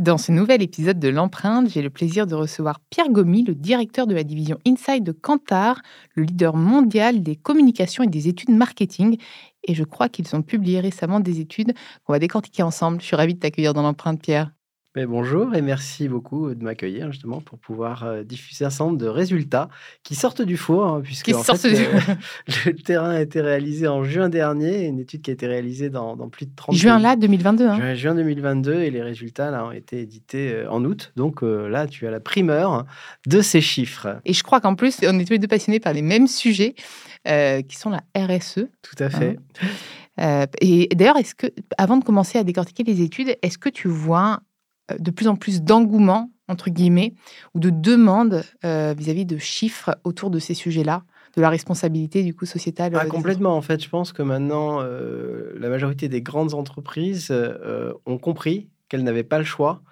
Dans ce nouvel épisode de l'empreinte, j'ai le plaisir de recevoir Pierre Gomy, le directeur de la division Inside de Kantar, le leader mondial des communications et des études marketing. Et je crois qu'ils ont publié récemment des études qu'on va décortiquer ensemble. Je suis ravie de t'accueillir dans l'empreinte, Pierre bonjour et merci beaucoup de m'accueillir justement pour pouvoir euh, diffuser un certain nombre de résultats qui sortent du four, hein, puisque en fait, euh, le terrain a été réalisé en juin dernier, une étude qui a été réalisée dans, plus de 30 Juin là, 2022 hein. juin, 2022 et les résultats là, ont été édités euh, en août. Donc là, tu as la primeur de ces chiffres. Et je crois qu'en plus, on est tous les deux passionnés par les mêmes sujets qui sont la RSE. Tout à fait. Hein. et d'ailleurs, est-ce que, avant de commencer à décortiquer les études, est-ce que tu vois euh, de plus en plus d'engouement, entre guillemets, ou de demandes euh, vis-à-vis de chiffres autour de ces sujets-là de la responsabilité du coup sociétale ah, Complètement, en fait. Je pense que maintenant, euh, la majorité des grandes entreprises ont compris qu'elles n'avaient pas le choix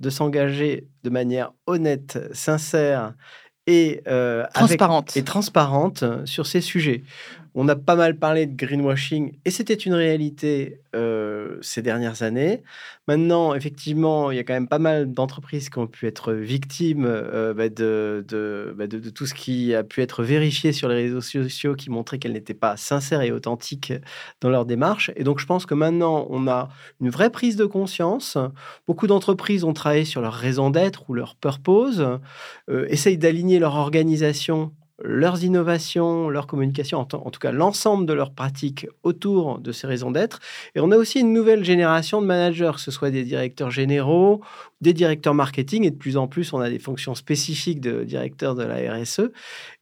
de s'engager de manière honnête, sincère et transparente. et transparente sur ces sujets. On a pas mal parlé de greenwashing et c'était une réalité euh, ces dernières années. Maintenant, effectivement, il y a quand même pas mal d'entreprises qui ont pu être victimes euh, bah, bah, de, tout ce qui a pu être vérifié sur les réseaux sociaux qui montraient qu'elles n'étaient pas sincères et authentiques dans leur démarche. Et donc, je pense que maintenant, on a une vraie prise de conscience. Beaucoup d'entreprises ont travaillé sur leur raison d'être ou leur purpose, euh, essayent d'aligner leur organisation leurs innovations, leur communication, en, tout cas l'ensemble de leurs pratiques autour de ces raisons d'être. Et on a aussi une nouvelle génération de managers, que ce soit des directeurs généraux, des directeurs marketing, et de plus en plus, on a des fonctions spécifiques de directeurs de la RSE.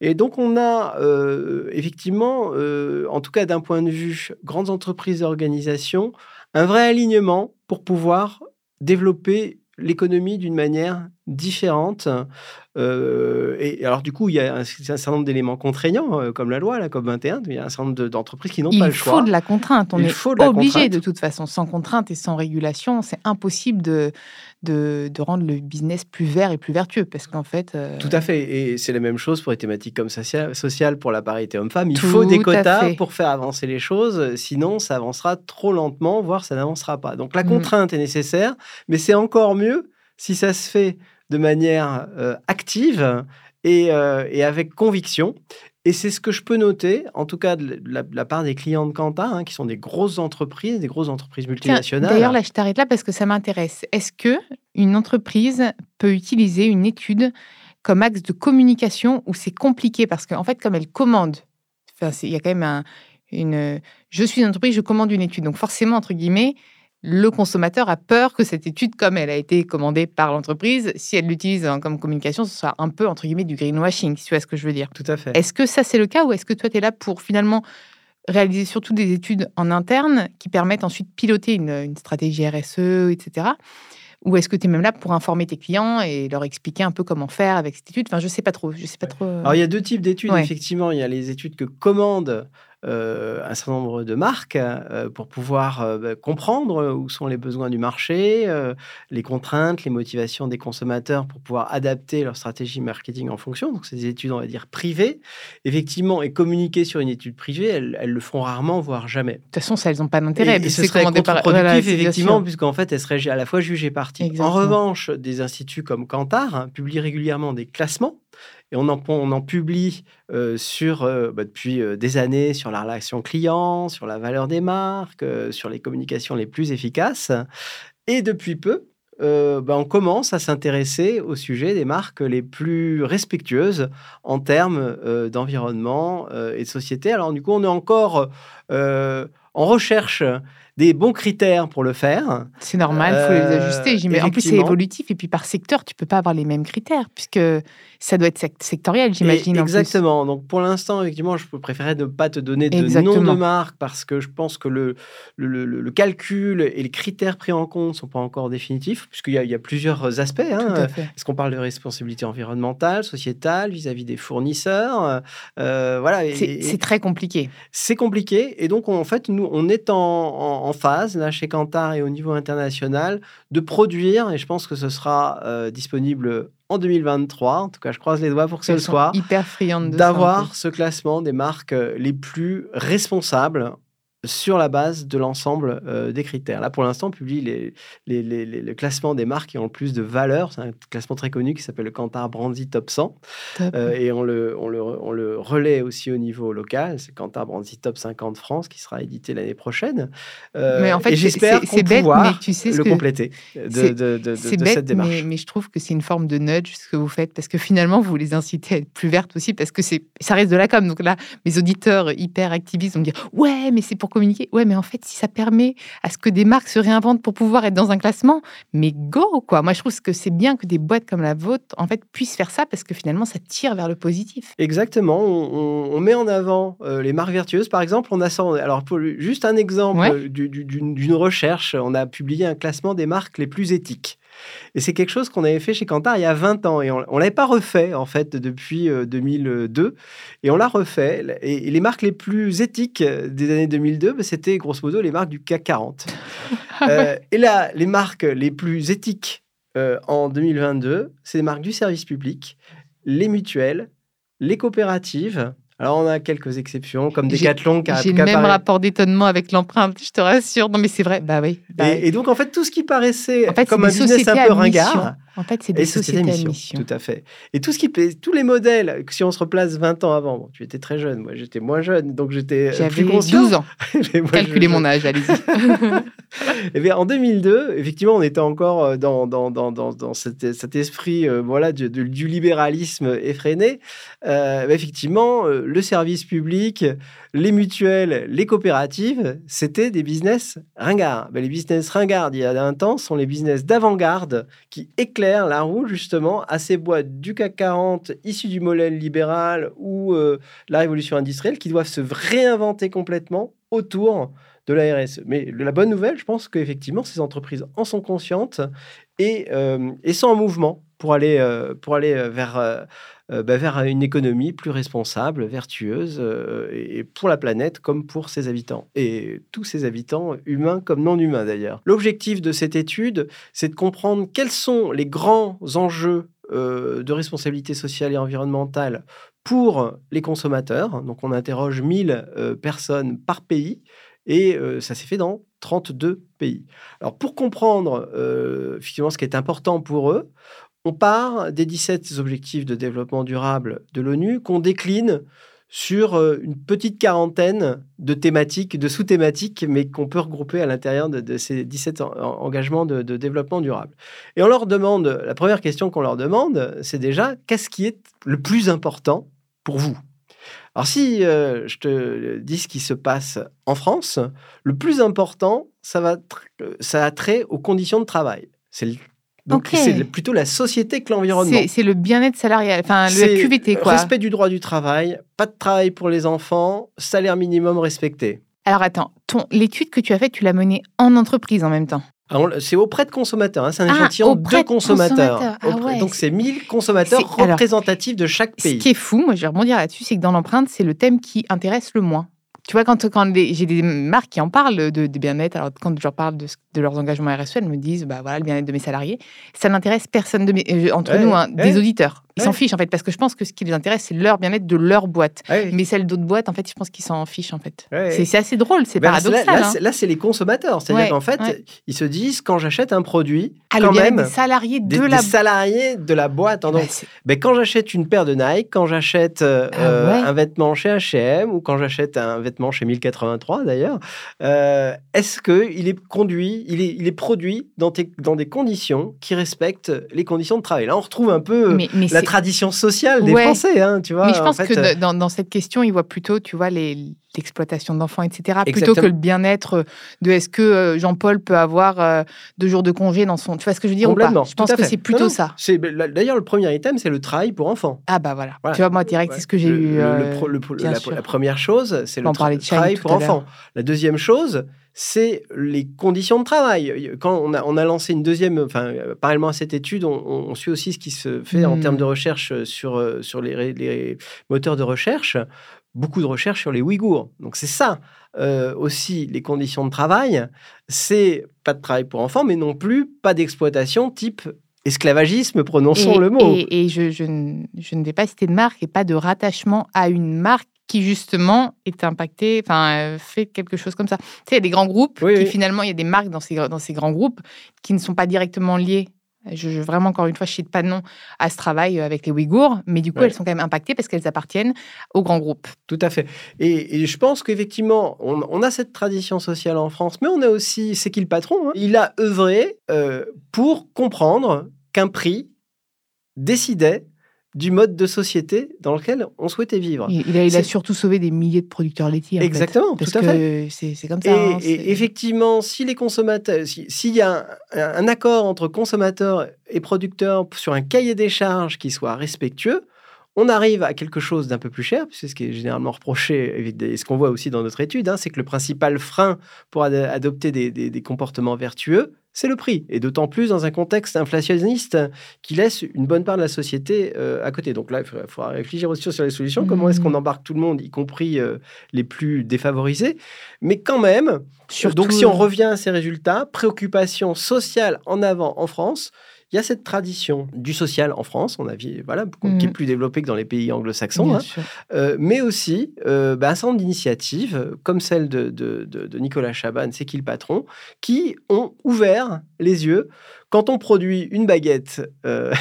Et donc, on a euh, effectivement, euh, en tout cas d'un point de vue grandes entreprises et organisations, un vrai alignement pour pouvoir développer l'économie d'une manière différente. Euh, et alors, du coup, il y a un, certain nombre d'éléments contraignants, euh, comme la loi, la COP21. Il y a un certain nombre d'entreprises qui n'ont pas le choix. Il faut de la contrainte. On est obligé, de toute façon. Sans contrainte et sans régulation, c'est impossible de, de, rendre le business plus vert et plus vertueux. Parce qu'en fait. Euh, tout à fait. Et c'est la même chose pour les thématiques comme sociales, pour la parité homme-femme. Il faut des quotas pour faire avancer les choses. Sinon, ça avancera trop lentement, voire ça n'avancera pas. Donc, la mm. contrainte est nécessaire, mais c'est encore mieux si ça se fait de manière euh, active euh, et, avec conviction. Et c'est ce que je peux noter, en tout cas de la, part des clients de Quentin, hein, qui sont des grosses entreprises, des grosses entreprises multinationales. D'ailleurs, là, je t'arrête là parce que ça m'intéresse. Est-ce que une entreprise peut utiliser une étude comme axe de communication où c'est compliqué? Parce qu'en fait, comme elle commande, il y a quand même une. Je suis une entreprise, je commande une étude, donc forcément entre guillemets, le consommateur a peur que cette étude, comme elle a été commandée par l'entreprise, si elle l'utilise comme communication, ce soit un peu, entre guillemets, du greenwashing, si tu vois ce que je veux dire. Tout à fait. Est-ce que ça, c'est le cas ou est-ce que toi, tu es là pour finalement réaliser surtout des études en interne qui permettent ensuite de piloter une, stratégie RSE, etc. Ou est-ce que tu es même là pour informer tes clients et leur expliquer un peu comment faire avec cette étude? Enfin, je sais pas trop. Je sais pas trop. Euh. Alors, il y a deux types d'études, effectivement. Il y a les études que commande euh, un certain nombre de marques euh, pour pouvoir euh, bah, comprendre où sont les besoins du marché, les contraintes, les motivations des consommateurs pour pouvoir adapter leur stratégie marketing en fonction. Donc, c'est des études, on va dire, privées. Effectivement, et communiquer sur une étude privée, elles, le font rarement, voire jamais. De toute façon, ça, elles n'ont pas d'intérêt. Et, ce serait contre-productif, effectivement, puisqu'en fait, elles seraient à la fois jugées parties. En revanche, des instituts comme Kantar hein, publient régulièrement des classements et on en, on en publie sur, bah, depuis des années sur la relation client, sur la valeur des marques, sur les communications les plus efficaces. Et depuis peu, bah, on commence à s'intéresser au sujet des marques les plus respectueuses en termes d'environnement et de société. Alors du coup, on est encore en recherche des bons critères pour le faire. C'est normal, il faut les ajuster. En plus, c'est évolutif. Et puis, par secteur, tu peux pas avoir les mêmes critères, puisque ça doit être sectoriel, j'imagine. Exactement. Donc, pour l'instant, effectivement, je préférerais ne pas te donner de nom de marque, parce que je pense que le, le, le, calcul et les critères pris en compte ne sont pas encore définitifs, puisqu'il y, y, a plusieurs aspects. Hein. Est-ce qu'on parle de responsabilité environnementale, sociétale, vis-à-vis des fournisseurs euh, Voilà. C'est très compliqué. C'est compliqué. Et donc, en fait, nous, on est en en phase, là, chez Kantar et au niveau international, de produire, et je pense que ce sera euh, disponible en 2023, en tout cas, je croise les doigts pour que ce soit, hyper d'avoir ce classement des marques euh, les plus responsables sur la base de l'ensemble euh, des critères. Là, pour l'instant, on publie les, les, les, le classement des marques qui ont le plus de valeur. C'est un classement très connu qui s'appelle le Kantar Brandy Top 100. Euh, et on le, on, le, on le, relaie aussi au niveau local. C'est Kantar Brandy Top 50 France qui sera édité l'année prochaine. Euh, mais en fait, j'espère qu'on pouvoir mais tu sais le compléter de, de, de, cette démarche. Mais, mais, je trouve que c'est une forme de nudge ce que vous faites parce que finalement, vous les incitez à être plus vertes aussi parce que ça reste de la com. Donc là, mes auditeurs hyper activistes vont me dire Ouais, mais c'est pour communiquer. Ouais, mais en fait, si ça permet à ce que des marques se réinventent pour pouvoir être dans un classement, mais go quoi. Moi, je trouve que c'est bien que des boîtes comme la vôtre, en fait, puissent faire ça parce que finalement, ça tire vers le positif. Exactement. On, met en avant euh, les marques vertueuses. Par exemple, on a alors pour juste un exemple d'une recherche, on a publié un classement des marques les plus éthiques. Et c'est quelque chose qu'on avait fait chez Kantar il y a 20 ans. Et on ne l'avait pas refait, en fait, depuis 2002. Euh, et on l'a refait. Et, les marques les plus éthiques des années 2002, bah, c'était grosso modo les marques du CAC 40. Ah euh, et là, les marques les plus éthiques euh, en 2022, c'est les marques du service public, les mutuelles, les coopératives, alors, on a quelques exceptions, comme Decathlon J'ai le même rapport d'étonnement avec l'empreinte, je te rassure. Non, mais c'est vrai, bah oui. Bah et, donc, en fait, tout ce qui paraissait comme un business un peu ringard, en fait, c'est des sociétés, à mission. Tout à fait. Et tout ce qui, tous les modèles, si on se replace 20 ans avant, bon, tu étais très jeune, moi j'étais moins jeune, donc j'étais euh, plus conscient. 12 ans. Calculez mon âge, allez-y. et eh bien, en 2002, effectivement, on était encore euh, dans, dans, dans, dans cet, cet, esprit euh, voilà, du, du, libéralisme effréné. Euh, effectivement, le service public, les mutuelles, les coopératives, c'était des business ringards. Ben, les business ringards il y a un temps sont les business d'avant-garde qui éclairent la roue justement à ces boîtes du CAC 40 issues du modèle libéral ou euh, la révolution industrielle qui doivent se réinventer complètement autour de la RSE. Mais la bonne nouvelle, je pense qu'effectivement, ces entreprises en sont conscientes et, euh, sont en mouvement pour aller, euh, pour aller vers bah, vers une économie plus responsable, vertueuse, euh, et pour la planète comme pour ses habitants. Et tous ses habitants, humains comme non humains d'ailleurs. L'objectif de cette étude, c'est de comprendre quels sont les grands enjeux euh, de responsabilité sociale et environnementale pour les consommateurs. Donc on interroge 1000 personnes par pays. Et ça s'est fait dans 32 pays. Alors pour comprendre effectivement ce qui est important pour eux, on part des 17 objectifs de développement durable de l'ONU qu'on décline sur euh, une petite quarantaine de thématiques, de sous-thématiques, mais qu'on peut regrouper à l'intérieur de, ces 17 engagements de, développement durable. Et on leur demande, la première question qu'on leur demande, c'est déjà qu'est-ce qui est le plus important pour vous? Alors si euh, je te dis ce qui se passe en France, le plus important, ça, ça a trait aux conditions de travail. C'est donc c'est plutôt la société que l'environnement. C'est le bien-être salarial, enfin le QVT quoi. Respect du droit du travail, pas de travail pour les enfants, salaire minimum respecté. Alors attends, l'étude que tu as faite, tu l'as menée en entreprise en même temps? Ah, c'est auprès de consommateurs, hein, c'est un ah, échantillon de consommateurs. Ah donc c'est 1000 consommateurs représentatifs de chaque pays. Ce qui est fou, moi je vais rebondir là-dessus, c'est que dans l'empreinte, c'est le thème qui intéresse le moins. Tu vois, quand, quand j'ai des marques qui en parlent de, bien-être, alors quand je leur parle de, de leurs engagements RSE, elles me disent bah voilà le bien-être de mes salariés. Ça n'intéresse personne de mes, euh, entre Ouais, nous, hein, ouais. des auditeurs. Ils s'en Ouais. fichent en fait parce que je pense que ce qui les intéresse c'est leur bien-être de leur boîte. Mais celle d'autres boîtes, en fait, je pense qu'ils s'en fichent en fait. C'est- assez drôle, c'est Ben, paradoxal. Là, hein. c'est- là, c'est les consommateurs. C'est-à-dire qu'en fait, ils se disent quand j'achète un produit, Ah, quand même, des salariés des, de des la salariés de la boîte. hein. Bah, Donc, ben, quand j'achète une paire de Nike, quand j'achète euh, Ah euh, un vêtement chez H&M ou quand j'achète un vêtement chez 1083 d'ailleurs, euh, est-ce que il est conduit, il est, il est produit dans, tes- dans des conditions qui respectent les conditions de travail Là, on retrouve un peu euh, mais, mais la tradition sociale des Ouais. Français, hein, tu vois. Mais je en pense fait, que euh, dans, dans cette question, il voit plutôt, tu vois, l'exploitation d'enfants, etc., plutôt que le bien-être de est-ce que euh, Jean-Paul peut avoir euh, deux jours de congé dans son. Tu vois ce que je veux dire ou pas? Je pense que c'est plutôt non, ça. c'est- D'ailleurs, le premier item, c'est le travail pour enfants. Ah bah voilà. Voilà. Tu vois, moi, direct, c'est ce que j'ai eu. euh, la, première chose, c'est le tra- travail pour enfants. La deuxième chose, c'est les conditions de travail. Quand on a, on a lancé une deuxième, enfin, euh, parallèlement à cette étude, on, on suit aussi ce qui se fait en Hmm. termes de recherche sur, euh, sur les, moteurs de recherche. Beaucoup de recherches sur les Ouïghours. Donc c'est ça euh, aussi les conditions de travail. C'est pas de travail pour enfants, mais non plus pas d'exploitation type esclavagisme, prononçons et, le mot. Et, et je, je ne, je ne vais pas citer de marque et pas de rattachement à une marque qui justement est impactée, enfin euh, fait quelque chose comme ça. Tu sais, il y a des grands groupes Oui, qui oui. finalement, il y a des marques dans ces, dans ces grands groupes qui ne sont pas directement liées. Je, je- vraiment, encore une fois, je ne cite pas de nom à ce travail avec les Ouïghours, mais du coup, Ouais. elles sont quand même impactées parce qu'elles appartiennent aux grands groupes. Tout à fait. Et, et je pense qu'effectivement, on, on a cette tradition sociale en France, mais on a aussi, c'est qui le patron hein? Il a œuvré euh, pour comprendre qu'un prix décidait du mode de société dans lequel on souhaitait vivre. Il, il a, il a C'est- surtout sauvé des milliers de producteurs laitiers. en fait. Exactement, parce tout à que fait. c'est comme ça. Et, hein, et effectivement, si les consommateurs, si- s'il y a un, un accord entre consommateurs et producteurs sur un cahier des charges qui soit respectueux, on arrive à quelque chose d'un peu plus cher, puisque ce qui est généralement reproché, et ce qu'on voit aussi dans notre étude, hein, c'est que le principal frein pour ad- adopter des, des- des comportements vertueux, c'est le prix. Et d'autant plus dans un contexte inflationniste qui laisse une bonne part de la société euh, à côté. Donc là, il faudra, faudra réfléchir aussi sur les solutions. Comment est-ce qu'on embarque tout le monde, y compris euh, les plus défavorisés? Mais quand même, Surtout, donc, si on euh, revient à ces résultats, préoccupation sociale en avant en France, il y a cette tradition du social en France, on a vu, voilà, qui est plus développée que dans les pays anglo-saxons, hein, euh, mais aussi euh, bah, un certain nombre d'initiatives, comme celle de, de- de- de Nicolas Chaban, c'est qui le patron, qui ont ouvert les yeux. Quand on produit une baguette euh,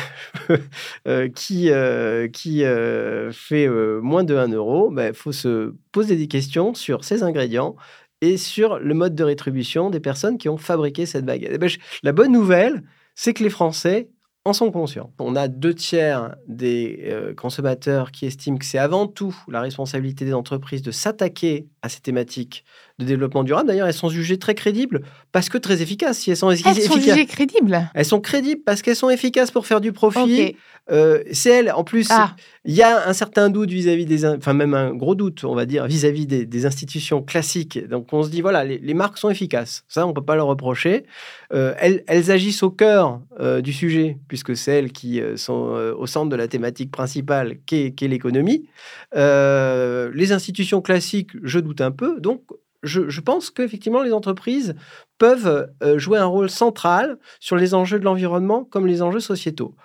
qui, euh, qui euh, fait moins de 1 euro, il faut se poser des questions sur ses ingrédients et sur le mode de rétribution des personnes qui ont fabriqué cette baguette. Eh ben, je- la bonne nouvelle, c'est que les Français en sont conscients. On a deux tiers des euh, consommateurs qui estiment que c'est avant tout la responsabilité des entreprises de s'attaquer à ces thématiques de développement durable. D'ailleurs, elles sont jugées très crédibles parce que très efficaces. Si elles sont Elles sont jugées crédibles. elles sont crédibles parce qu'elles sont efficaces pour faire du profit. Euh, c'est elles, en plus, Ah, il y a un certain doute vis-à-vis des, in- enfin même un gros doute, on va dire, vis-à-vis des, des institutions classiques. Donc on se dit voilà, les, les marques sont efficaces. Ça, on peut pas leur reprocher. Euh, elles, elles agissent au cœur euh, du sujet puisque c'est elles qui sont au centre de la thématique principale, qu'est qu'est l'économie. Les institutions classiques, je doute un peu. Donc je, pense qu'effectivement, les entreprises peuvent euh, jouer un rôle central sur les enjeux de l'environnement comme les enjeux sociétaux.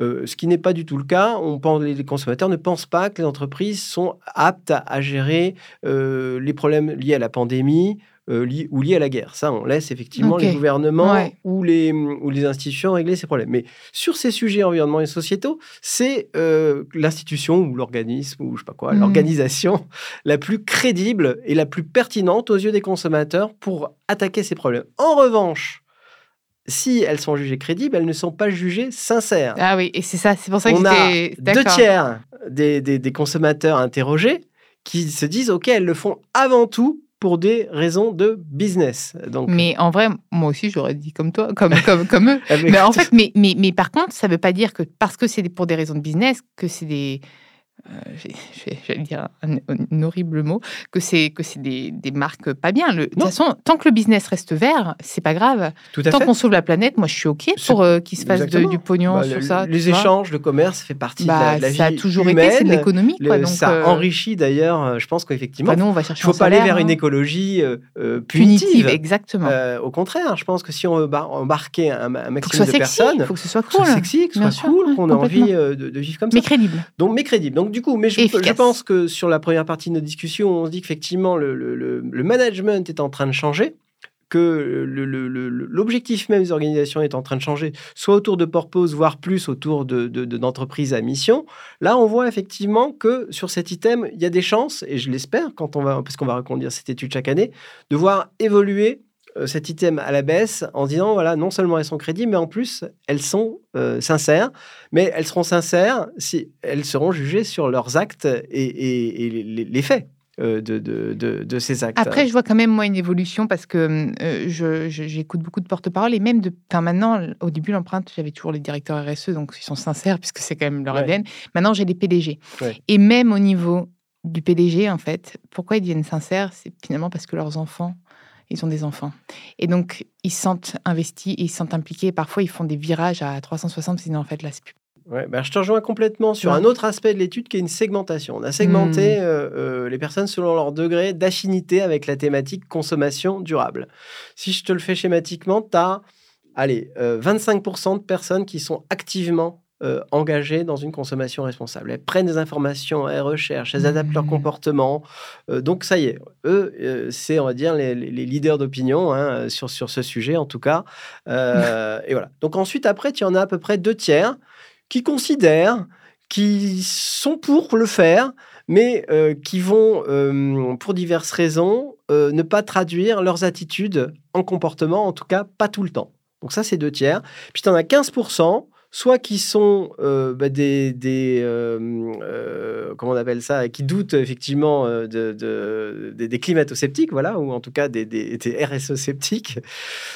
Euh, ce qui n'est pas du tout le cas. On les consommateurs ne pensent pas que les entreprises sont aptes à, à gérer euh, les problèmes liés à la pandémie euh, li- ou liés à la guerre. Ça, on laisse effectivement les gouvernements Ouais. ou, les, ou les institutions régler ces problèmes. Mais sur ces sujets environnementaux et sociétaux, c'est euh, l'institution ou l'organisme ou je sais pas quoi, Mhm. l'organisation la plus crédible et la plus pertinente aux yeux des consommateurs pour attaquer ces problèmes. En revanche, si elles sont jugées crédibles, elles ne sont pas jugées sincères. ah oui, et c'est ça, c'est pour ça que On a deux tiers des, des- des consommateurs interrogés qui se disent OK, elles le font avant tout pour des raisons de business. Donc, Mais en vrai, moi aussi, j'aurais dit comme toi, comme, comme, comme eux. avec- Mais en fait, mais, mais, mais par contre, ça ne veut pas dire que parce que c'est pour des raisons de business, que c'est des. Euh, j'allais dire un, horrible mot, que c'est que c'est des, des, marques pas bien. Le, de toute façon, tant que le business reste vert, c'est pas grave. tant qu'on sauve la planète, moi je suis ok pour euh, qu'il se fasse du pognon bah, sur ça. Les échanges, le commerce fait partie de la, bah, vie Ça a toujours été, c'est de l'économie. ça euh, enrichit d'ailleurs. Je pense qu'effectivement, il ne faut pas aller vers une hein. écologie punitive. Exactement. au contraire, je pense que si on veut embarquer un, maximum de personnes, il faut que ce soit cool, sexy, que ce soit cool, qu'on ait envie de, vivre comme ça. Mais crédible. Donc mais crédible. Donc du coup, mais je, je, pense que sur la première partie de notre discussion, on se dit qu'effectivement, le, le, le, management est en train de changer que l'objectif même des organisations est en train de changer, soit autour de purpose, voire plus autour d'entreprises de, de, à mission. Là, on voit effectivement que sur cet item, il y a des chances, et je l'espère, quand on va, parce qu'on va reconduire cette étude chaque année, de voir évoluer cet item à la baisse en disant voilà, non seulement elles sont crédibles, mais en plus elles sont euh, sincères. Mais elles seront sincères si elles seront jugées sur leurs actes et, les, faits. Euh, de, de, de, ces actes. Après, je vois quand même, moi, une évolution parce que j'écoute beaucoup de porte-parole et même de. maintenant, au début, l'empreinte, j'avais toujours les directeurs RSE, donc ils sont sincères puisque c'est quand même leur ADN. Maintenant, j'ai les PDG. Et même au niveau du PDG, en fait, pourquoi ils deviennent sincères? C'est finalement parce que leurs enfants ils ont des enfants. Et donc, ils se sentent investis, ils se sentent impliqués. parfois, ils font des virages à 360, sinon, en fait, là, c'est plus Ouais, bah, je te rejoins complètement sur un autre aspect de l'étude qui est une segmentation. On a segmenté hmm. euh, euh, les personnes selon leur degré d'affinité avec la thématique consommation durable. Si je te le fais schématiquement, tu as allez, 25% euh, de personnes qui sont activement euh, engagées dans une consommation responsable. Elles prennent des informations, elles recherchent, elles adaptent leur mmh. comportement. Euh, donc ça y est, eux, euh, c'est, on va dire, les, leaders d'opinion hein, sur, sur ce sujet, en tout cas. et voilà. Donc ensuite, après, tu en as à peu près deux tiers qui considèrent, qui sont pour le faire, mais qui vont, pour diverses raisons, ne pas traduire leurs attitudes en comportement, en tout cas pas tout le temps. Donc ça, c'est deux tiers. Puis tu en as 15% soit qui sont euh, bah, des, des euh, euh, comment on appelle ça, qui doutent effectivement de, des climato-sceptiques, voilà, ou en tout cas des, des, RSE-sceptiques,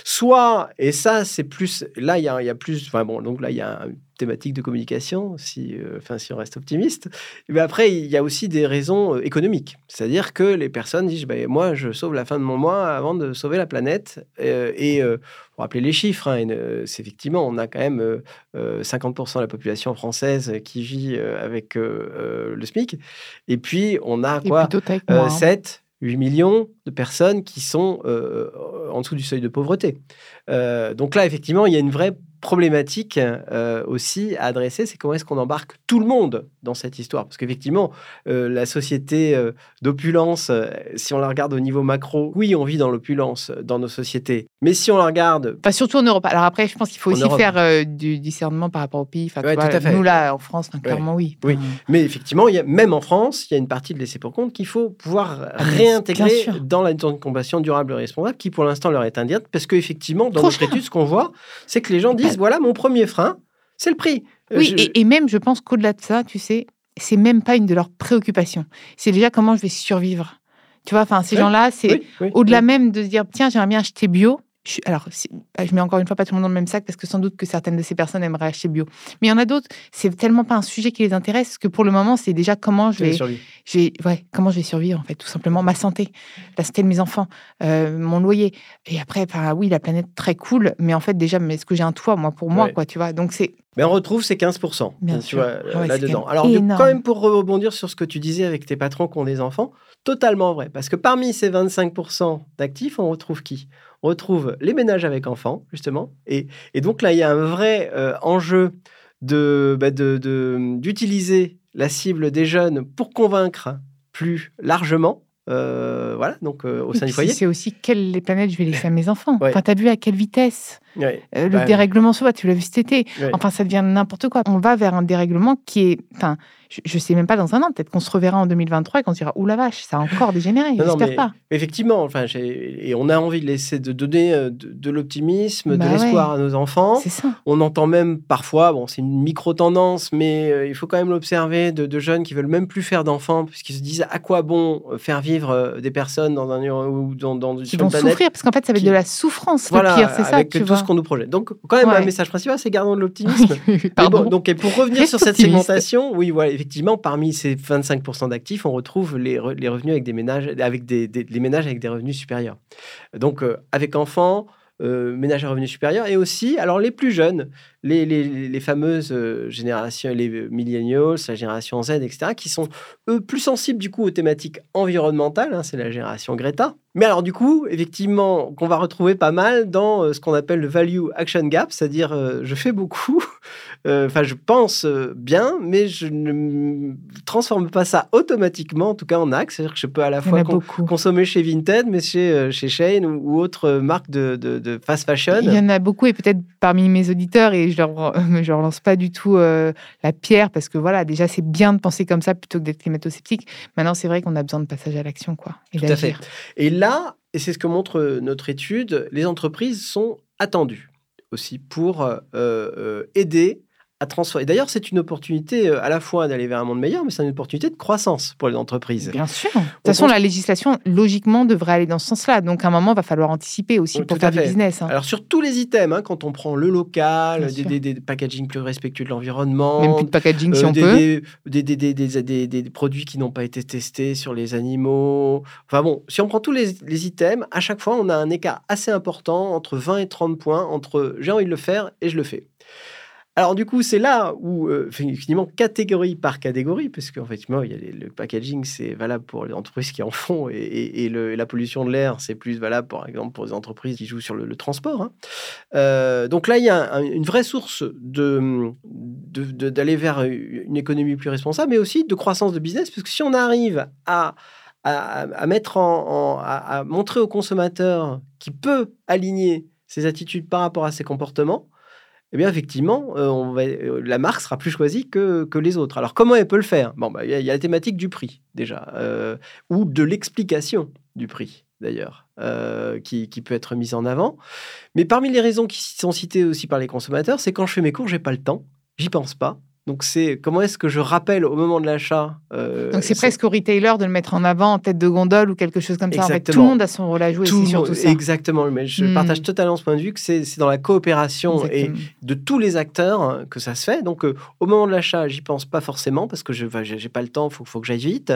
soit, et ça c'est plus, là il y a, y a, plus, enfin bon, donc là il y a thématique de communication, si, enfin, si on reste optimiste. Mais après, il y a aussi des raisons économiques. C'est-à-dire que les personnes disent bah, Moi, je sauve la fin de mon mois avant de sauver la planète. et pour rappeler les chiffres, hein, c'est effectivement, on a quand même 50% euh, de la population française qui vit euh, avec euh, le SMIC. Et puis, on a quoi 7, 8 hein. millions de personnes qui sont en dessous du seuil de pauvreté. donc là, effectivement, il y a une vraie problématique euh, aussi à adresser, c'est comment est-ce qu'on embarque tout le monde dans cette histoire? Parce qu'effectivement, euh, la société euh, d'opulence, si on la regarde au niveau macro, oui, on vit dans l'opulence dans nos sociétés. Mais si on la regarde... Pas surtout en Europe. Alors après, je pense qu'il faut aussi faire du discernement par rapport au pays. Enfin, Nous, là, en France, clairement, oui. Oui, mais effectivement, y a, même en France, il y a une partie de laisser pour compte qu'il faut pouvoir ah, réintégrer dans la compassion durable et responsable, qui pour l'instant leur est indienne, parce qu'effectivement, dans notre étude, ce qu'on voit, c'est que les gens disent voilà mon premier frein, c'est le prix. Euh, oui, et, même, je pense qu'au-delà de ça, tu sais, c'est même pas une de leurs préoccupations. C'est déjà comment je vais survivre. Tu vois, enfin, ces gens-là, c'est au-delà même de se dire, tiens, j'aimerais bien acheter bio alors, bah, je mets encore une fois pas tout le monde dans le même sac parce que sans doute que certaines de ces personnes aimeraient acheter bio. Mais il y en a d'autres, c'est tellement pas un sujet qui les intéresse que pour le moment, c'est déjà comment je vais, ouais, comment je vais survivre en fait, tout simplement ma santé, la santé de mes enfants, euh, mon loyer. Et après, oui, la planète très cool, mais en fait déjà, mais est-ce que j'ai un toit moi pour moi quoi, tu vois? Donc c'est. Mais on retrouve ces 15%, Bien tu vois, ah là-dedans. Alors, quand même pour rebondir sur ce que tu disais avec tes patrons qui ont des enfants, totalement vrai. Parce que parmi ces 25% d'actifs, on retrouve qui? Retrouve les ménages avec enfants, justement. Et, et donc là, il y a un vrai euh, enjeu de, bah, d'utiliser de, la cible des jeunes pour convaincre plus largement. Euh, voilà, donc euh, au sein du foyer. C'est aussi quelles planètes je vais laisser à mes enfants. Enfin, tu as vu à quelle vitesse le bah, dérèglement se voit, tu l'as vu cet été. Enfin, ça devient n'importe quoi. On va vers un dérèglement qui est. Enfin, je ne sais même pas dans un an. Peut-être qu'on se reverra en 2023 et qu'on se dira Ouh la vache, ça a encore dégénéré. J'espère pas. Effectivement, enfin, et on a envie de laisser de donner euh, de, l'optimisme, de bah l'espoir à nos enfants. Ça. On entend même parfois, bon, c'est une micro-tendance, mais euh, il faut quand même l'observer, de, jeunes qui veulent même plus faire d'enfants, puisqu'ils se disent à quoi bon euh, faire vivre des personnes dans un ou dans, dans qui vont souffrir parce qu'en fait ça va être de la souffrance voilà, le pire c'est ça avec tu tout vois. ce qu'on nous projette donc quand même un Ouais. message principal c'est gardons de l'optimisme bon, donc et pour revenir Reste sur cette optimiste. segmentation oui voilà effectivement parmi ces 25% d'actifs on retrouve les, re- les revenus avec des ménages avec des, des- les ménages avec des revenus supérieurs. Donc euh, avec enfants euh, ménages à revenus supérieurs et aussi alors les plus jeunes les, les, les fameuses euh, générations les millennials la génération Z etc qui sont eux plus sensibles du coup aux thématiques environnementales hein, c'est la génération Greta. Mais alors du coup effectivement qu'on va retrouver pas mal dans euh, ce qu'on appelle le value action gap c'est-à-dire euh, je fais beaucoup euh, enfin je pense euh, bien mais je ne transforme pas ça automatiquement en tout cas en axe. C'est-à-dire que je peux à la fois a con- beaucoup. consommer chez Vinted mais chez, euh, chez Shane ou, ou autre euh, marque de, de, de fast fashion. Il y en a beaucoup et peut-être parmi mes auditeurs et je leur je leur lance pas du tout euh, la pierre parce que voilà déjà c'est bien de penser comme ça plutôt que d'être climato-sceptique maintenant c'est vrai qu'on a besoin de passage à l'action quoi et Tout à fait. Et là, et c'est ce que montre euh, notre étude, les entreprises sont attendues aussi pour euh, aider à transformer. D'ailleurs, c'est une opportunité euh, à la fois d'aller vers un monde meilleur, mais c'est une opportunité de croissance pour les entreprises. Bien sûr. De toute façon, la législation, logiquement, devrait aller dans ce sens-là. Donc, à un moment, il va falloir anticiper aussi Oui, pour faire du business. hein. Alors, sur tous les items, hein, quand on prend le local, des, sûr. des, des packaging plus respectueux de l'environnement, Même plus de packaging si on des, peut. Produits qui n'ont pas été testés sur les animaux. Enfin bon, si on prend tous les, les items, à chaque fois, on a un écart assez important entre 20 et 30 points entre j'ai envie de le faire et je le fais. Alors du coup, c'est là où, euh, finalement, catégorie par catégorie, parce il y a les- le packaging, c'est valable pour les entreprises qui en font, et, la pollution de l'air, c'est plus valable, par exemple, pour les entreprises qui jouent sur le, transport. hein. Euh, donc là, il y a un- une vraie source d'aller vers une économie plus responsable, mais aussi de croissance de business, parce que si on arrive à montrer au consommateur qui peut aligner ses attitudes par rapport à ses comportements, eh bien, effectivement, euh, euh, la marque sera plus choisie que, les autres. Alors, comment elle peut le faire? Bon, bah, il y, a- la thématique du prix, déjà, euh, ou de l'explication du prix, d'ailleurs, qui, qui peut être mise en avant. Mais parmi les raisons qui sont citées aussi par les consommateurs, c'est quand je fais mes cours, j'ai pas le temps, j'y pense pas. Donc, c'est comment est-ce que je rappelle au moment de l'achat euh, Donc, c'est ce- presque au retailer de le mettre en avant en tête de gondole ou quelque chose comme ça. En fait, tout le monde a son rôle à jouer. tout surtout ça. Exactement, mais je Hmm. partage totalement ce point de vue que c'est dans la coopération et de tous les acteurs que ça se fait. Donc, euh, au moment de l'achat, j'y pense pas forcément parce que je n'ai pas le temps, il faut, faut que j'aille vite.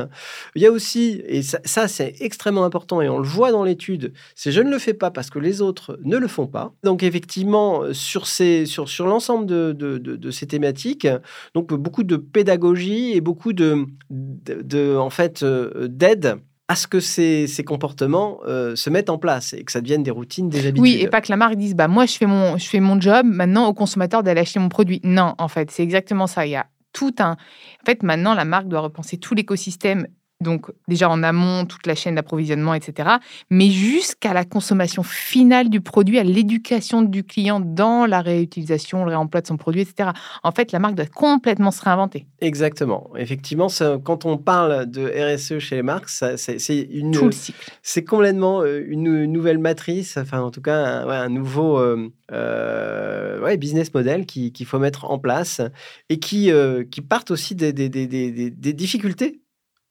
Il y a aussi, et ça, ça, c'est extrêmement important et on le voit dans l'étude, c'est je ne le fais pas parce que les autres ne le font pas. Donc, effectivement, sur, ces, sur, sur l'ensemble de, de, de- de ces thématiques, donc beaucoup de pédagogie et beaucoup de, de, de, en fait, euh, d'aide à ce que ces, ces comportements euh, se mettent en place et que ça devienne des routines, des habitudes. Oui, et pas que la marque dise bah moi je fais mon je fais mon job, maintenant au consommateur d'aller acheter mon produit. Non, en fait, c'est exactement ça. Il y a tout un En fait, maintenant la marque doit repenser tout l'écosystème. Donc déjà en amont, toute la chaîne d'approvisionnement, etc. Mais jusqu'à la consommation finale du produit, à l'éducation du client dans la réutilisation, le réemploi de son produit, etc. En fait, la marque doit complètement se réinventer. Exactement. Effectivement, ça- quand on parle de RSE chez les marques, c'est une, Tout le cycle. c'est complètement euh, une nouvelle matrice, enfin en tout cas un, ouais, un nouveau euh, euh, ouais, business model qui- qu'il faut mettre en place et qui, euh, qui partent aussi des- des- des- des difficultés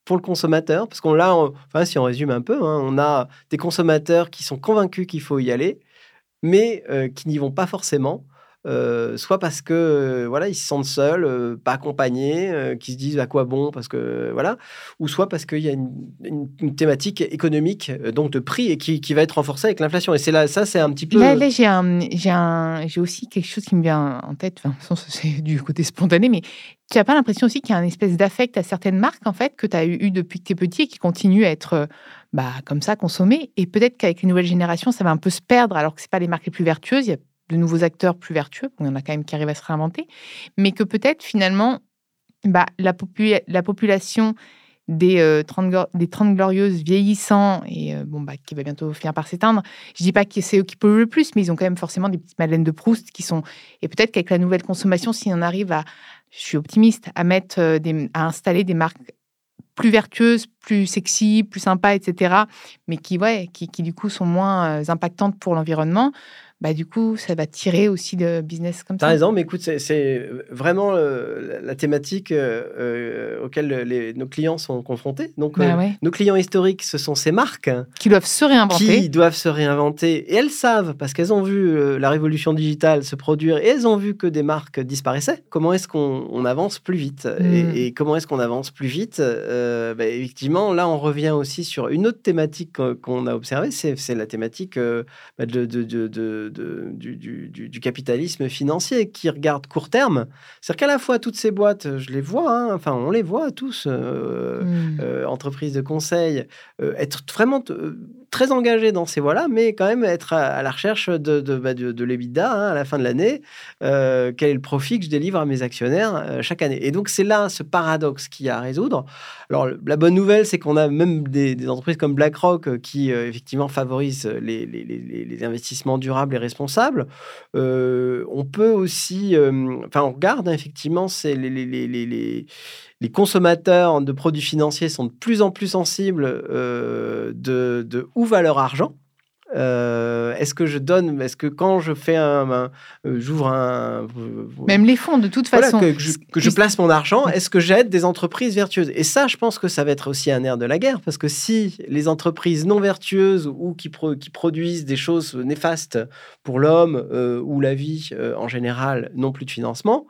pour le consommateur, parce qu'on l'a, enfin si on résume un peu, hein, on a des consommateurs qui sont convaincus qu'il faut y aller, mais euh, qui n'y vont pas forcément. Euh, soit parce que euh, voilà ils se sentent seuls, euh, pas accompagnés, qui se disent à quoi bon parce que voilà, ou soit parce qu'il y a une, thématique économique donc de prix et qui, qui va être renforcée avec l'inflation. Et c'est là ça c'est un petit peu Là, là, j'ai j'ai aussi quelque chose qui me vient en tête. Enfin, c'est du côté spontané, mais tu n'as pas l'impression aussi qu'il y a une espèce d'affect à certaines marques en fait que tu as eu, depuis que tu es petit et qui continuent à être bah, comme ça consommées. Et peut-être qu'avec les nouvelles générations, ça va un peu se perdre, alors que c'est pas les marques les plus vertueuses. Il de nouveaux acteurs plus vertueux. Il y en a quand même qui arrivent à se réinventer, mais que peut-être finalement, bah, la, la population des, euh, 30, glo- des 30 glorieuses vieillissant et euh, bon, bah, qui va bientôt finir par s'éteindre. Je dis pas que c'est eux qui polluent le plus, mais ils ont quand même forcément des petites Madeleines de Proust qui sont. Et peut-être qu'avec la nouvelle consommation, si on arrive à, je suis optimiste, à mettre euh, des, à installer des marques plus vertueuses, plus sexy, plus sympas, etc., mais qui, ouais, qui, qui du coup sont moins euh, impactantes pour l'environnement, bah, du coup, ça va tirer aussi de business comme T'as ça. raison, mais écoute, c'est- vraiment euh, la thématique euh, euh, auquel les- nos clients sont confrontés. Donc, Bah euh, ouais. nos clients historiques, ce sont ces marques Qui doivent se réinventer. qui doivent se réinventer. Et elles savent, parce qu'elles ont vu la révolution digitale se produire et elles ont vu que des marques disparaissaient. Comment est-ce qu'on on avance plus vite? Mm. et, et comment est-ce qu'on avance plus vite? Bah, Effectivement, là, on revient aussi sur une autre thématique qu'on- a observée, c'est la thématique bah, de, de- de- de- de- du, du- du- du capitalisme financier qui regarde court terme. C'est-à-dire qu'à la fois, toutes ces boîtes, je les vois, hein, enfin, on les voit tous. euh, Hmm. euh, entreprises de conseil, euh, être vraiment euh, très engagé dans ces voies-là, mais quand même être à, à la recherche de, de, bah, de, de l'EBITDA hein, à la fin de l'année. Euh, quel est le profit que je délivre à mes actionnaires euh, chaque année Et donc, c'est là ce paradoxe qu'il y a à résoudre. Alors, la bonne nouvelle, c'est qu'on a même des, des entreprises comme BlackRock euh, qui, euh, effectivement, favorisent les, les, les- les investissements durables et responsables. Euh, on peut aussi, enfin, on regarde hein, effectivement, c'est les consommateurs de produits financiers sont de plus en plus sensibles euh, de, de où va leur argent. Euh, est-ce que je donne, est-ce que quand je fais un, un- euh, j'ouvre un, Même les fonds, de toute voilà, façon. que, je, que je Juste- place mon argent, est-ce que j'aide des entreprises vertueuses? Et ça, je pense que ça va être aussi un air de la guerre, parce que si les entreprises non vertueuses ou qui, pro- qui produisent des choses néfastes pour l'homme euh, ou la vie euh, en général n'ont plus de financement,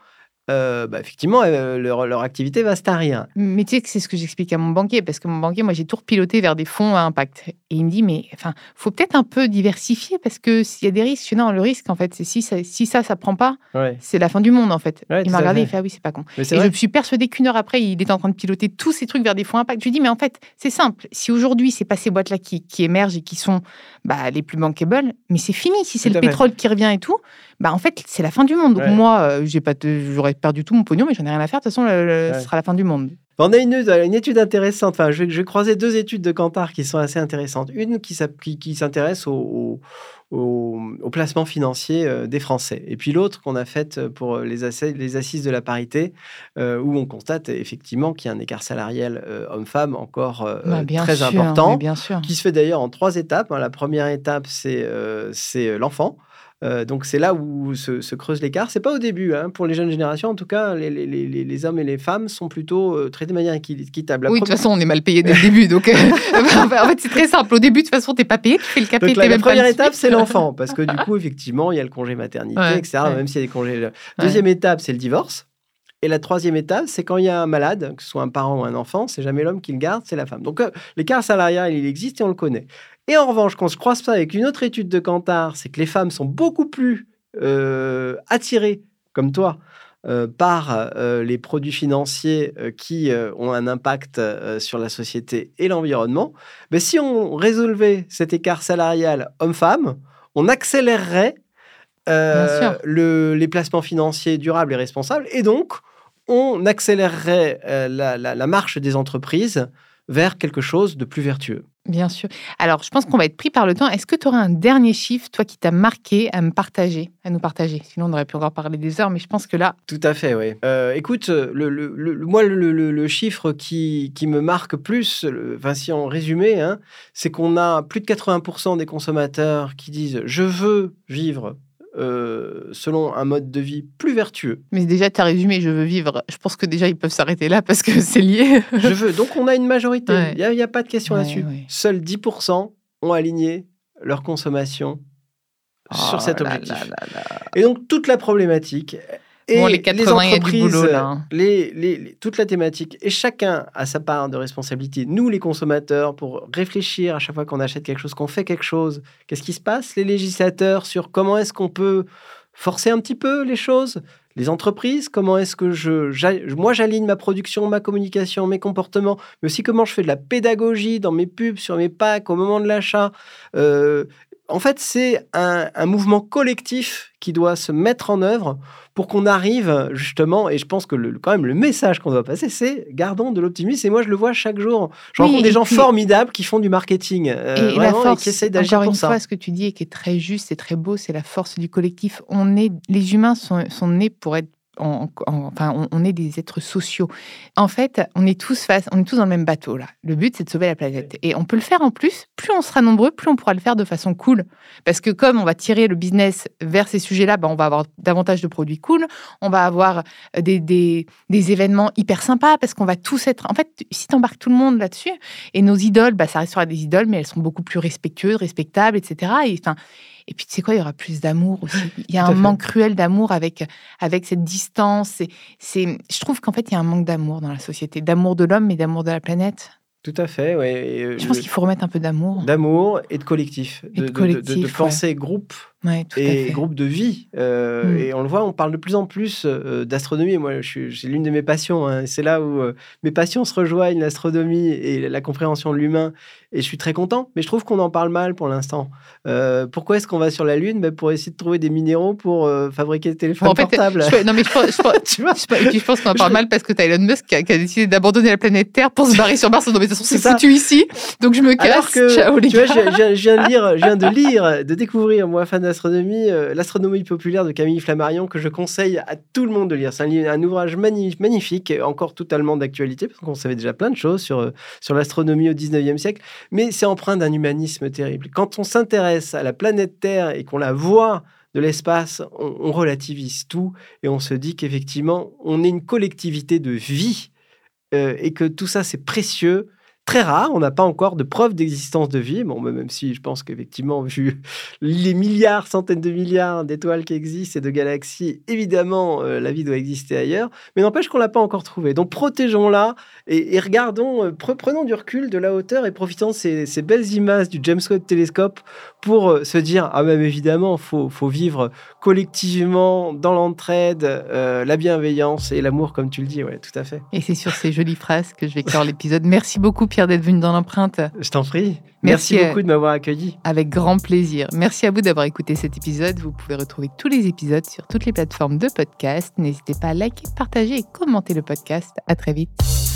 euh, bah, effectivement, euh, leur, leur activité va se tarir. Mais tu sais que c'est ce que j'explique à mon banquier, parce que mon banquier, moi, j'ai tout repiloté vers des fonds à impact. Et il me dit, mais enfin, faut peut-être un peu diversifier, parce que s'il y a des risques, je dis, non, le risque, en fait, c'est si ça, si ça, ça prend pas, Ouais. c'est la fin du monde, en fait. Ouais, il m'a à regardé, il fait, ah oui, c'est pas con. Et je suis persuadée qu'une heure après, il est en train de piloter tous ces trucs vers des fonds impact. Je lui dis, mais en fait, c'est simple. Si aujourd'hui, c'est pas ces boîtes-là qui, qui émergent et qui sont bah, les plus bankable, mais c'est fini. Si c'est le à fait. pétrole qui revient et tout, bah, en fait, c'est la fin du monde. Donc Ouais. moi, euh, j'ai pas, j'aurais perdu tout mon pognon, mais j'en ai rien à faire. De toute façon, le- le- Ouais. ce sera la fin du monde. On a une, une étude intéressante. Enfin, je vais, je vais croiser deux études de Kantar qui sont assez intéressantes. Une qui, s'app- qui, qui s'intéresse au, au, au- au placement financier euh, des Français. Et puis l'autre qu'on a faite pour les, assises de la parité, euh, où on constate effectivement qu'il y a un écart salarial euh, homme-femme encore euh, Bah, bien très sûr, important bien sûr. qui se fait d'ailleurs en trois étapes. hein. La première étape, c'est euh, c'est l'enfant. Euh, donc c'est là où se, se creuse l'écart. C'est pas au début. hein. Pour les jeunes générations, en tout cas, les, les- les- les- les hommes et les femmes sont plutôt euh, traités de manière équi- équitable. La Oui, de toute façon, on est mal payé dès le début. Donc, euh, en fait, c'est très simple. Au début, de toute façon, t'es pas payé, tu fais le capé, Donc t'es la, même première étape, c'est l'enfant, parce que du coup, effectivement, il y a le congé maternité, Ouais, etc. ouais. Même s'il y a des congés. Deuxième étape, c'est le divorce. Et la troisième étape, c'est quand il y a un malade, que ce soit un parent ou un enfant, c'est jamais l'homme qui le garde, c'est la femme. Donc euh, l'écart salarial, il existe et on le connaît. Et en revanche, quand on se croise ça avec une autre étude de Kantar, c'est que les femmes sont beaucoup plus euh, attirées, comme toi, euh, par euh, les produits financiers qui ont un impact sur la société et l'environnement. Mais si on résolvait cet écart salarial homme-femme, on accélérerait le- les placements financiers durables et responsables et donc on accélérerait la, la- la marche des entreprises vers quelque chose de plus vertueux. Bien sûr. Alors, je pense qu'on va être pris par le temps. Est-ce que tu aurais un dernier chiffre, toi, qui t'a marqué, à me partager, à nous partager? Sinon, on aurait pu encore parler des heures, mais je pense que là, Tout à fait, oui. Euh, écoute, moi, le, chiffre qui, me marque plus, si on résumait, hein, c'est qu'on a plus de 80% des consommateurs qui disent « je veux vivre euh, selon un mode de vie plus vertueux ». mais déjà, tu as résumé, je veux vivre. Je pense que déjà, ils peuvent s'arrêter là parce que c'est lié. Je veux. Donc, on a une majorité. Ouais. Il n'y a, pas de question Ouais, là-dessus. ouais. Seuls 10% ont aligné leur consommation sur Oh cet là objectif. là là là. Et donc, toute la problématique. Et Bon, les 80, il y a du boulot, là, hein. les- les- les- toute la thématique, et chacun a sa part de responsabilité. Nous, les consommateurs, pour réfléchir à chaque fois qu'on achète quelque chose, qu'on fait quelque chose, qu'est-ce qui se passe? Les législateurs sur comment est-ce qu'on peut forcer un petit peu les choses? Les entreprises, comment est-ce que je, moi j'aligne ma production, ma communication, mes comportements, mais aussi comment je fais de la pédagogie dans mes pubs, sur mes packs, au moment de l'achat. Euh, en fait, c'est un, un mouvement collectif qui doit se mettre en œuvre pour qu'on arrive justement, et je pense que le, quand même le message qu'on doit passer, c'est gardons de l'optimisme. Et moi, je le vois chaque jour. Je Oui, rencontre des gens puis- formidables qui font du marketing euh, Et la force, et qui essayent d'agir pour une ça. fois, ce que tu dis et qui est très juste et très beau, c'est la force du collectif. On est, les humains sont, sont nés pour être enfin, on, est des êtres sociaux. En fait, on est tous face, on est tous dans le même bateau là. Le but, c'est de sauver la planète. Et on peut le faire en plus. Plus on sera nombreux, plus on pourra le faire de façon cool. Parce que comme on va tirer le business vers ces sujets-là, ben, on va avoir davantage de produits cool. On va avoir euh, des, des, des événements hyper sympas parce qu'on va tous être. En fait, si tu embarques tout le monde là-dessus, et nos idoles, bah, ça restera des idoles, mais elles sont beaucoup plus respectueuses, respectables, etc. Et enfin et puis, tu sais quoi, il y aura plus d'amour aussi. Il y a un manque cruel d'amour avec, avec cette distance. C'est, je trouve qu'en fait, il y a un manque d'amour dans la société, d'amour de l'homme, mais d'amour de la planète. Tout à fait, oui. Euh, je pense qu'il faut remettre un peu d'amour. D'amour et de collectif. de, de, penser groupe et groupe de vie. Euh, mm. Et on le voit, on parle de plus en plus euh, d'astronomie. Moi, c'est l'une de mes passions. Hein. C'est là où mes passions se rejoignent, l'astronomie et la compréhension de l'humain. Et je suis très content, mais je trouve qu'on en parle mal pour l'instant. pourquoi est-ce qu'on va sur la Lune? Ben, Pour essayer de trouver des minéraux pour fabriquer des téléphones en fait, portables. non, mais je pense, je pense, pense qu'on en parle mal parce que tu as Elon Musk qui a, décidé d'abandonner la planète Terre pour se barrer sur Mars. Non, mais de toute façon, c'est foutu ici. Donc je me casse. Alors que, Ciao, les tu vois, je, viens de lire, je viens de lire, de découvrir, moi, fan euh, l'astronomie populaire de Camille Flammarion, que je conseille à tout le monde de lire. C'est un, un, ouvrage magnifique, encore totalement d'actualité, parce qu'on savait déjà plein de choses sur, euh, sur l'astronomie au 19e siècle, mais c'est empreint d'un humanisme terrible. Quand on s'intéresse à la planète Terre et qu'on la voit de l'espace, on, relativise tout et on se dit qu'effectivement, on est une collectivité de vie euh, et que tout ça, c'est précieux très rare. On n'a pas encore de preuve d'existence de vie. Bon, même si je pense qu'effectivement, vu les milliards, centaines de milliards d'étoiles qui existent et de galaxies, évidemment, euh, la vie doit exister ailleurs. Mais n'empêche qu'on l'a pas encore trouvée. Donc protégeons-la et, regardons, euh, prenons du recul, de la hauteur et profitons de ces, belles images du James Webb Telescope pour euh, se dire ah même évidemment, faut faut vivre collectivement dans l'entraide, la bienveillance et l'amour, comme tu le dis. Ouais, tout à fait. Et c'est sur ces jolies phrases que je vais clore l'épisode. Merci beaucoup d'être venu dans l'empreinte. Je t'en prie. Merci, beaucoup de m'avoir accueilli. Avec grand plaisir. Merci à vous d'avoir écouté cet épisode. Vous pouvez retrouver tous les épisodes sur toutes les plateformes de podcast. N'hésitez pas à liker, partager et commenter le podcast. À très vite.